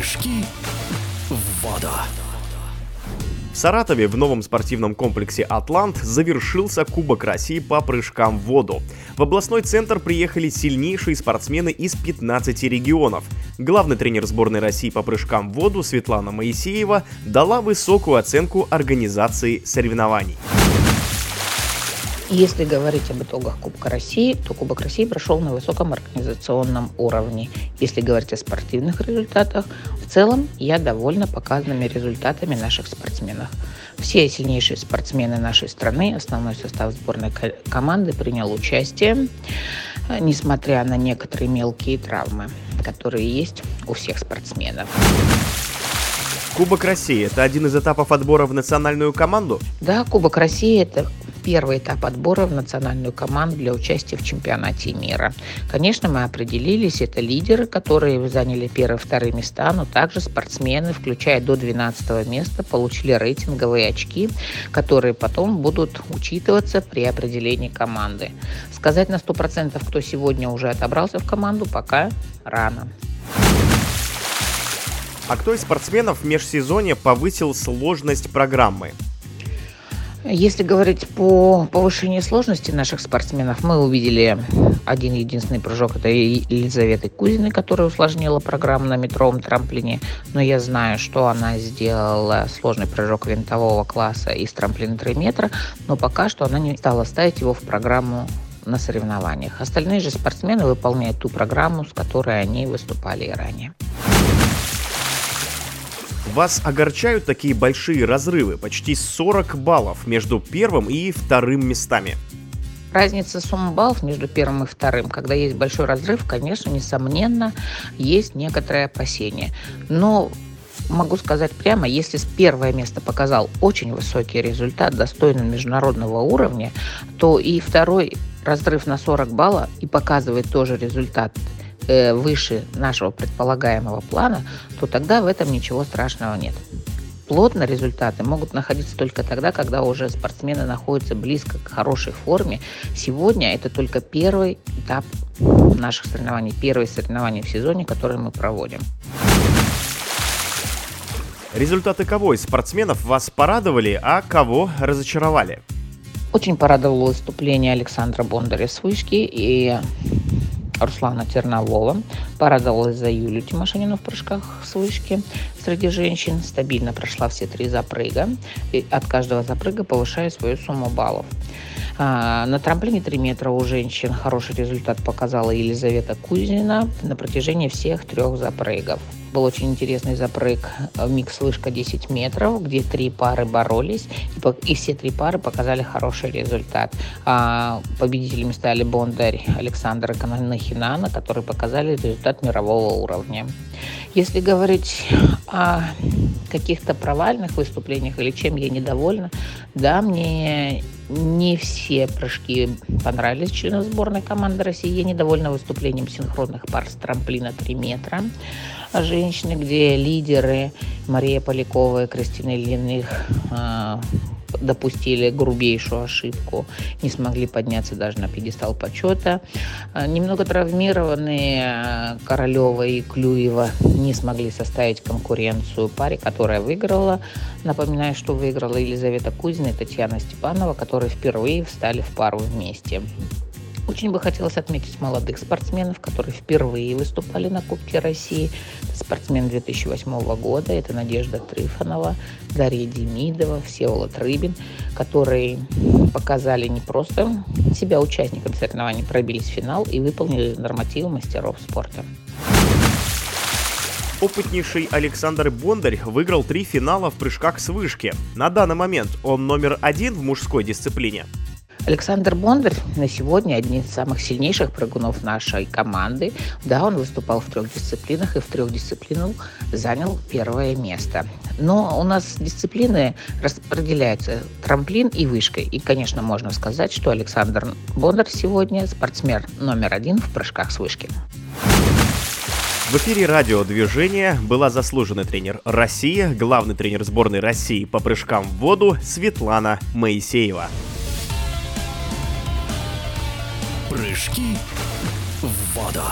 Прыжки в воду. В Саратове в новом спортивном комплексе «Атлант» завершился Кубок России по прыжкам в воду. В областной центр приехали сильнейшие спортсмены из 15 регионов. Главный тренер сборной России по прыжкам в воду Светлана Моисеева дала высокую оценку организации соревнований. Если говорить об итогах Кубка России, то Кубок России прошел на высоком организационном уровне. Если говорить о спортивных результатах, в целом я довольна показанными результатами наших спортсменов. Все сильнейшие спортсмены нашей страны, основной состав сборной команды принял участие, несмотря на некоторые мелкие травмы, которые есть у всех спортсменов. Кубок России – это один из этапов отбора в национальную команду? Да, Кубок России – это первый этап отбора в национальную команду для участия в чемпионате мира. Конечно, мы определились, это лидеры, которые заняли первые и вторые места, но также спортсмены, включая до 12 места, получили рейтинговые очки, которые потом будут учитываться при определении команды. Сказать на 100%, кто сегодня уже отобрался в команду, пока рано. А кто из спортсменов в межсезонье повысил сложность программы? Если говорить по повышению сложности наших спортсменов, мы увидели один единственный прыжок. Это Елизаветы Кузиной, которая усложнила программу на метровом трамплине. Но я знаю, что она сделала сложный прыжок винтового класса из трамплина 3 метра. Но пока что она не стала ставить его в программу на соревнованиях. Остальные же спортсмены выполняют ту программу, с которой они выступали и ранее. Вас огорчают такие большие разрывы, почти 40 баллов между первым и вторым местами. Разница суммы баллов между первым и вторым, когда есть большой разрыв, конечно, несомненно, есть некоторое опасение. Но могу сказать прямо, если первое место показал очень высокий результат, достойный международного уровня, то и второй разрыв на 40 баллов и показывает тоже результат э, выше нашего предполагаемого плана, то тогда в этом ничего страшного нет. Плотно результаты могут находиться только тогда, когда уже спортсмены находятся близко к хорошей форме. Сегодня это только первый этап наших соревнований, первые соревнования в сезоне, которые мы проводим. Результаты кого из спортсменов вас порадовали, а кого разочаровали? Очень порадовало выступление Александра Бондаря с вышки и Руслана Тернового. Порадовалась за Юлю Тимошенину в прыжках с вышки среди женщин. Стабильно прошла все три запрыга. И от каждого запрыга повышая свою сумму баллов. А, на трамплине 3 метра у женщин хороший результат показала Елизавета Кузина на протяжении всех трех запрыгов. Был очень интересный запрыг э, микс-вышка 10 метров, где три пары боролись, и, все три пары показали хороший результат. А победителями стали Бондарь Александр и Канахинана, которые показали результат мирового уровня. Если говорить о каких-то провальных выступлениях или чем я недовольна, да, мне не все прыжки понравились членам сборной команды России. Я недовольна выступлением синхронных пар с трамплина 3 метра женщины, где лидеры Мария Полякова и Кристина Ильиных а, допустили грубейшую ошибку, не смогли подняться даже на пьедестал почета. А, немного травмированные а, Королева и Клюева не смогли составить конкуренцию паре, которая выиграла. Напоминаю, что выиграла Елизавета Кузина и Татьяна Степанова, которые впервые встали в пару вместе. Очень бы хотелось отметить молодых спортсменов, которые впервые выступали на Кубке России. Спортсмен 2008 года, это Надежда Трифонова, Дарья Демидова, Всеволод Рыбин, которые показали не просто себя участниками соревнований, пробились в финал и выполнили нормативы мастеров спорта. Опытнейший Александр Бондарь выиграл три финала в прыжках с вышки. На данный момент он номер один в мужской дисциплине. Александр Бондарь на сегодня один из самых сильнейших прыгунов нашей команды. Да, он выступал в трех дисциплинах и в трех дисциплинах занял первое место. Но у нас дисциплины распределяются трамплин и вышкой. И, конечно, можно сказать, что Александр Бондарь сегодня спортсмен номер один в прыжках с вышки. В эфире радиодвижения была заслуженный тренер России, главный тренер сборной России по прыжкам в воду Светлана Моисеева. Прыжки в воду.